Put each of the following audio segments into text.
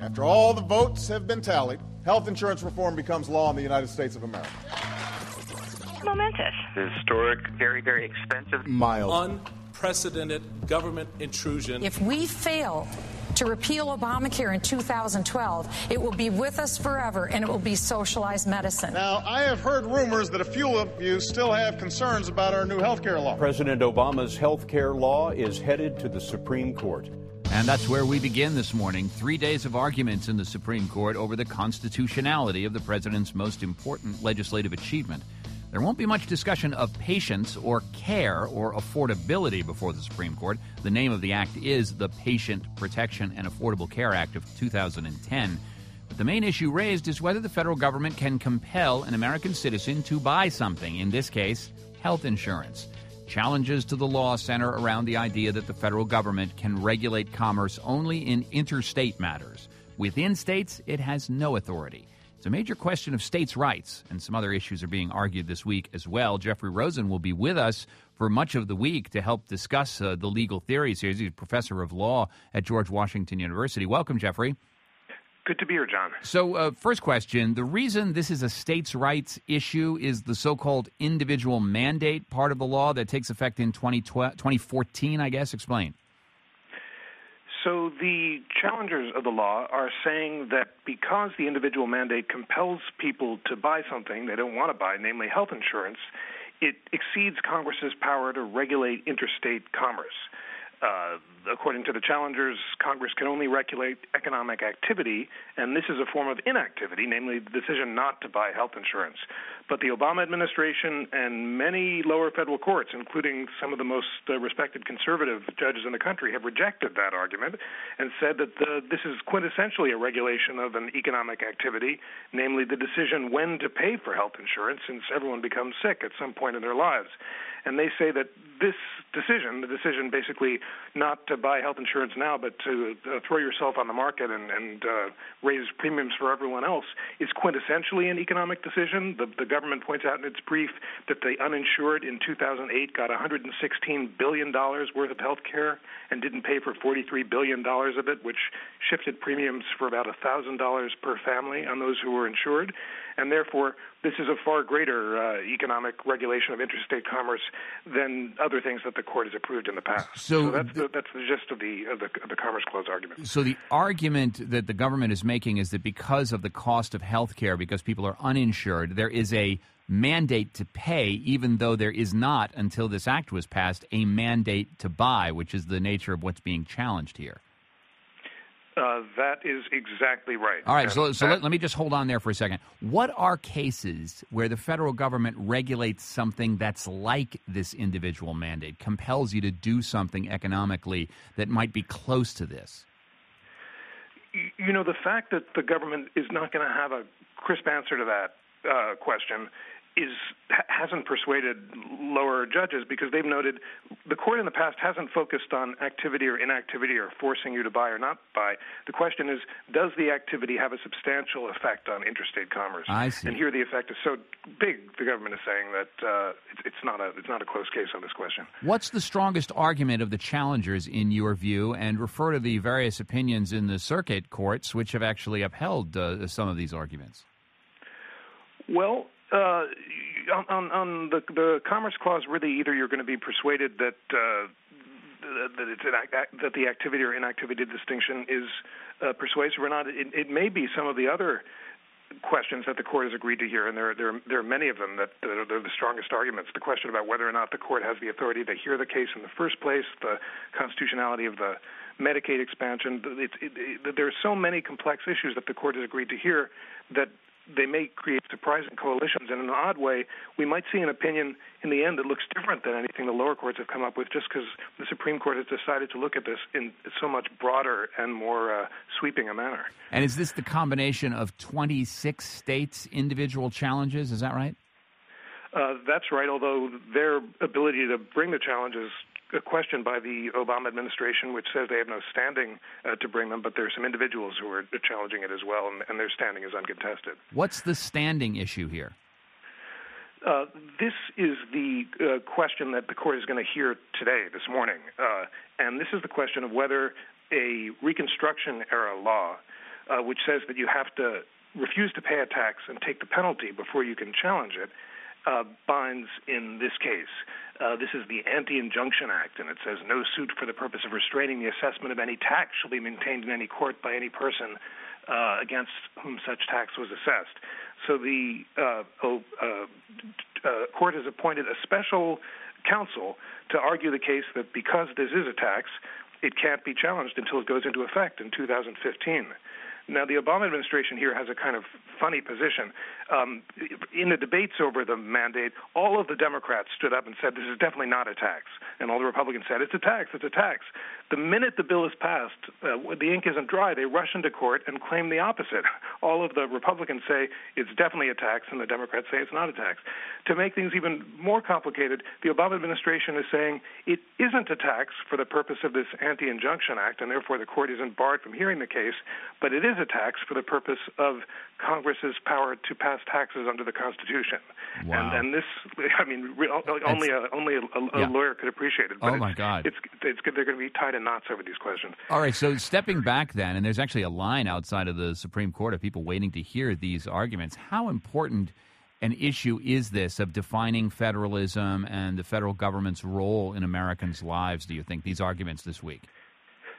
After all the votes have been tallied, health insurance reform becomes law in the United States of America. Momentous. Historic, very, very expensive. Mild. Unprecedented government intrusion. If we fail to repeal Obamacare in 2012, it will be with us forever and it will be socialized medicine. Now, I have heard rumors that a few of you still have concerns about our new health care law. President Obama's health care law is headed to the Supreme Court. And that's where we begin this morning. Three days of arguments in the Supreme Court over the constitutionality of the president's most important legislative achievement. There won't be much discussion of patience or care or affordability before the Supreme Court. The name of the act is the Patient Protection and Affordable Care Act of 2010. But the main issue raised is whether the federal government can compel an American citizen to buy something, in this case, health insurance. Challenges to the law center around the idea that the federal government can regulate commerce only in interstate matters. Within states, it has no authority. It's a major question of states' rights, and some other issues are being argued this week as well. Jeffrey Rosen will be with us for much of the week to help discuss uh, the legal theories here. He's a professor of law at George Washington University. Welcome, Jeffrey. Good to be here, John. So, uh, first question the reason this is a states' rights issue is the so called individual mandate part of the law that takes effect in 2014, I guess. Explain. So the challengers of the law are saying that because the individual mandate compels people to buy something they don't want to buy, namely health insurance, it exceeds Congress's power to regulate interstate commerce. Uh, according to the challengers, Congress can only regulate economic activity, and this is a form of inactivity, namely the decision not to buy health insurance. But the Obama administration and many lower federal courts, including some of the most uh, respected conservative judges in the country, have rejected that argument and said that the, this is quintessentially a regulation of an economic activity, namely the decision when to pay for health insurance, since everyone becomes sick at some point in their lives. And they say that this decision, the decision basically not to buy health insurance now, but to uh, throw yourself on the market and, and uh, raise premiums for everyone else, is quintessentially an economic decision. The, the government points out in its brief that the uninsured in 2008 got 116 billion dollars worth of health care and didn't pay for 43 billion dollars of it, which shifted premiums for about thousand dollars per family on those who were insured and therefore this is a far greater uh, economic regulation of interstate commerce than other things that the court has approved in the past. So, so that's, the, that's the gist of the, of the of the Commerce Clause argument. So the argument that the government is making is that because of the cost of health care, because people are uninsured, there is a mandate to pay, even though there is not, until this act was passed, a mandate to buy, which is the nature of what's being challenged here. Uh, that is exactly right. All right, so, so let, let, me just hold on there for a second. What are cases where the federal government regulates something that's like this individual mandate, compels you to do something economically that might be close to this? You know, the fact that the government is not going to have a crisp answer to that uh, question is hasn't persuaded lower judges because they've noted the court in the past hasn't focused on activity or inactivity or forcing you to buy or not buy. The question is, does the activity have a substantial effect on interstate commerce? I see. And here the effect is so big. The government is saying that uh, it's, it's not a it's not a close case on this question. What's the strongest argument of the challengers in your view? And refer to the various opinions in the circuit courts which have actually upheld uh, some of these arguments. Well, uh, on, on the, the Commerce Clause, really, either you're going to be persuaded that uh, that it's an that the activity or inactivity distinction is uh, persuasive or not. It, it may be some of the other questions that the court has agreed to hear, and there, there, there are many of them that, are the strongest arguments. The question about whether or not the court has the authority to hear the case in the first place, the constitutionality of the Medicaid expansion. It, it, there are so many complex issues that the court has agreed to hear that they may create surprising coalitions. And in an odd way, we might see an opinion in the end that looks different than anything the lower courts have come up with, just because the Supreme Court has decided to look at this in so much broader and more uh, sweeping a manner. And is this the combination of 26 states' individual challenges? Is that right? Uh, that's right, although their ability to bring the challenges a question by the Obama administration, which says they have no standing uh, to bring them, but there are some individuals who are challenging it as well, and, and their standing is uncontested. What's the standing issue here? Uh, this is the uh, question that the court is going to hear today, this morning, uh, and this is the question of whether a Reconstruction era law uh, which says that you have to refuse to pay a tax and take the penalty before you can challenge it, uh, binds in this case. Uh, this is the Anti Injunction Act, and it says no suit for the purpose of restraining the assessment of any tax shall be maintained in any court by any person uh, against whom such tax was assessed. So the uh, oh, uh, uh, court has appointed a special counsel to argue the case that because this is a tax, it can't be challenged until it goes into effect in 2015. Now, the Obama administration here has a kind of funny position. Um, in the debates over the mandate, all of the Democrats stood up and said this is definitely not a tax, and all the Republicans said it's a tax, it's a tax. The minute the bill is passed, uh, the ink isn't dry. They rush into court and claim the opposite. All of the Republicans say it's definitely a tax, and the Democrats say it's not a tax. To make things even more complicated, the Obama administration is saying it isn't a tax for the purpose of this Anti-Injunction Act, and therefore the court isn't barred from hearing the case, but it is a tax for the purpose of Congress's power to pass taxes under the Constitution. Wow. And, and this, I mean, only a, only a, a Yeah. lawyer could appreciate it. But Oh, my God. It's, it's they're going to be tied in knots over these questions. All right, so stepping back then, and there's actually a line outside of the Supreme Court of people waiting to hear these arguments. How important an issue is this of defining federalism and the federal government's role in Americans' lives, do you think, these arguments this week?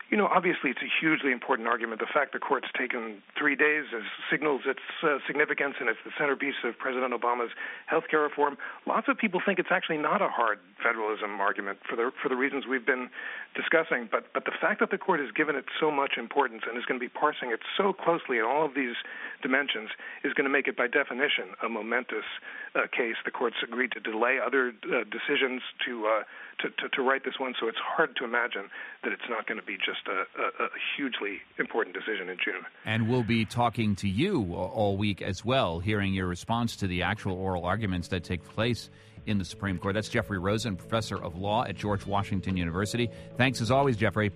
You know, obviously, it's a hugely important argument. The fact the court's taken three days is, signals its uh, significance, and it's the centerpiece of President Obama's health care reform. Lots of people think it's actually not a hard federalism argument for the for the reasons we've been discussing. But but the fact that the court has given it so much importance and is going to be parsing it so closely in all of these dimensions is going to make it, by definition, a momentous uh, case. The court's agreed to delay other uh, decisions to, uh, to to to write this one, so it's hard to imagine that it's not going to be just a, a, a hugely important decision in June. And we'll be talking to you all week as well, hearing your response to the actual oral arguments that take place in the Supreme Court. That's Jeffrey Rosen, professor of law at George Washington University. Thanks as always, Jeffrey.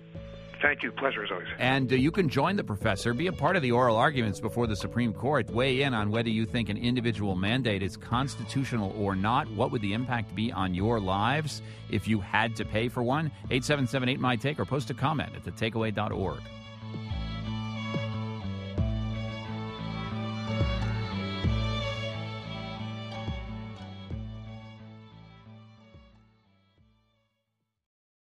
Thank you. Pleasure as always. And uh, you can join the professor, be a part of the oral arguments before the Supreme Court, weigh in on whether you think an individual mandate is constitutional or not. What would the impact be on your lives if you had to pay for one? 8778 My Take or post a comment at thetakeaway.org.